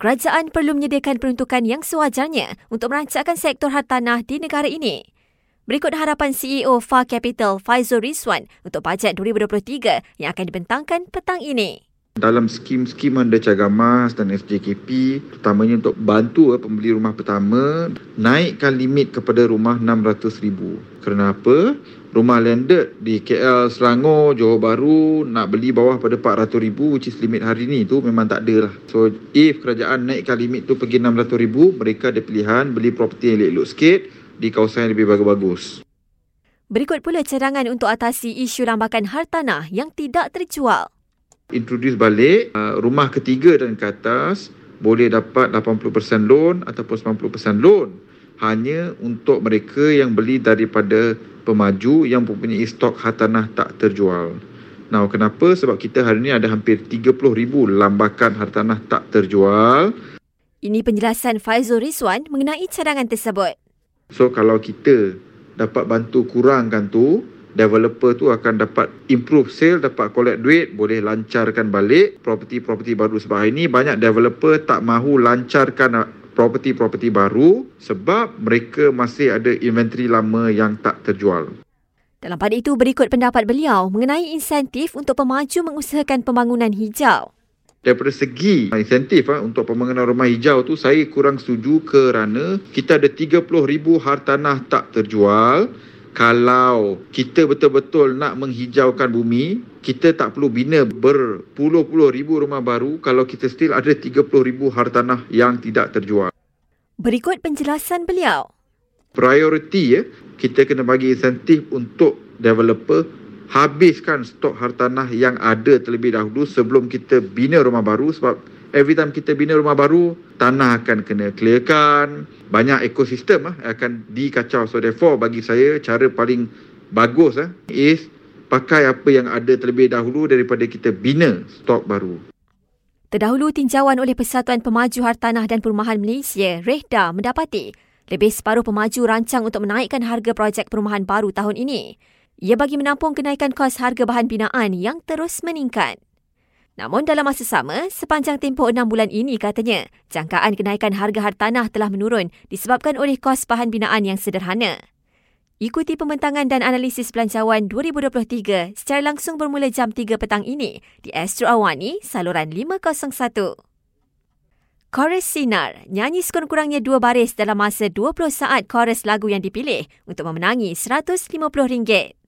kerajaan perlu menyediakan peruntukan yang sewajarnya untuk merancangkan sektor hartanah di negara ini. Berikut harapan CEO Far Capital Faizul Rizwan untuk bajet 2023 yang akan dibentangkan petang ini. Dalam skim-skim anda Cagamas dan SJKP, terutamanya untuk bantu eh, pembeli rumah pertama, naikkan limit kepada rumah RM600,000. Kenapa? rumah landed di KL Selangor, Johor Bahru nak beli bawah pada 400,000 which is limit hari ni tu memang tak ada lah. So if kerajaan naikkan limit tu pergi 600,000 mereka ada pilihan beli properti yang elok sikit di kawasan yang lebih bagus-bagus. Berikut pula cadangan untuk atasi isu rambakan hartanah yang tidak terjual. Introduce balik uh, rumah ketiga dan ke atas boleh dapat 80% loan ataupun 90% loan hanya untuk mereka yang beli daripada pemaju yang mempunyai stok hartanah tak terjual. Now, kenapa? Sebab kita hari ini ada hampir 30,000 lambakan hartanah tak terjual. Ini penjelasan Faizul Rizwan mengenai cadangan tersebut. So, kalau kita dapat bantu kurangkan tu, developer tu akan dapat improve sale, dapat collect duit, boleh lancarkan balik property-property baru. Sebab hari ini banyak developer tak mahu lancarkan properti-properti baru sebab mereka masih ada inventory lama yang tak terjual. Dalam pada itu, berikut pendapat beliau mengenai insentif untuk pemaju mengusahakan pembangunan hijau. Daripada segi insentif ha, untuk pembangunan rumah hijau tu saya kurang setuju kerana kita ada 30,000 hartanah tak terjual. Kalau kita betul-betul nak menghijaukan bumi, kita tak perlu bina berpuluh-puluh ribu rumah baru kalau kita still ada 30 ribu hartanah yang tidak terjual. Berikut penjelasan beliau. Priority ya, kita kena bagi insentif untuk developer habiskan stok hartanah yang ada terlebih dahulu sebelum kita bina rumah baru sebab every time kita bina rumah baru tanah akan kena clearkan banyak ekosistem ah, akan dikacau so therefore bagi saya cara paling bagus ah, is pakai apa yang ada terlebih dahulu daripada kita bina stok baru. Terdahulu tinjauan oleh Persatuan Pemaju Hartanah dan Perumahan Malaysia, REHDA, mendapati lebih separuh pemaju rancang untuk menaikkan harga projek perumahan baru tahun ini. Ia bagi menampung kenaikan kos harga bahan binaan yang terus meningkat. Namun dalam masa sama, sepanjang tempoh enam bulan ini katanya, jangkaan kenaikan harga hartanah telah menurun disebabkan oleh kos bahan binaan yang sederhana. Ikuti pembentangan dan analisis belanjawan 2023 secara langsung bermula jam 3 petang ini di Astro Awani, saluran 501. Chorus Sinar, nyanyi sekurang-kurangnya dua baris dalam masa 20 saat chorus lagu yang dipilih untuk memenangi RM150.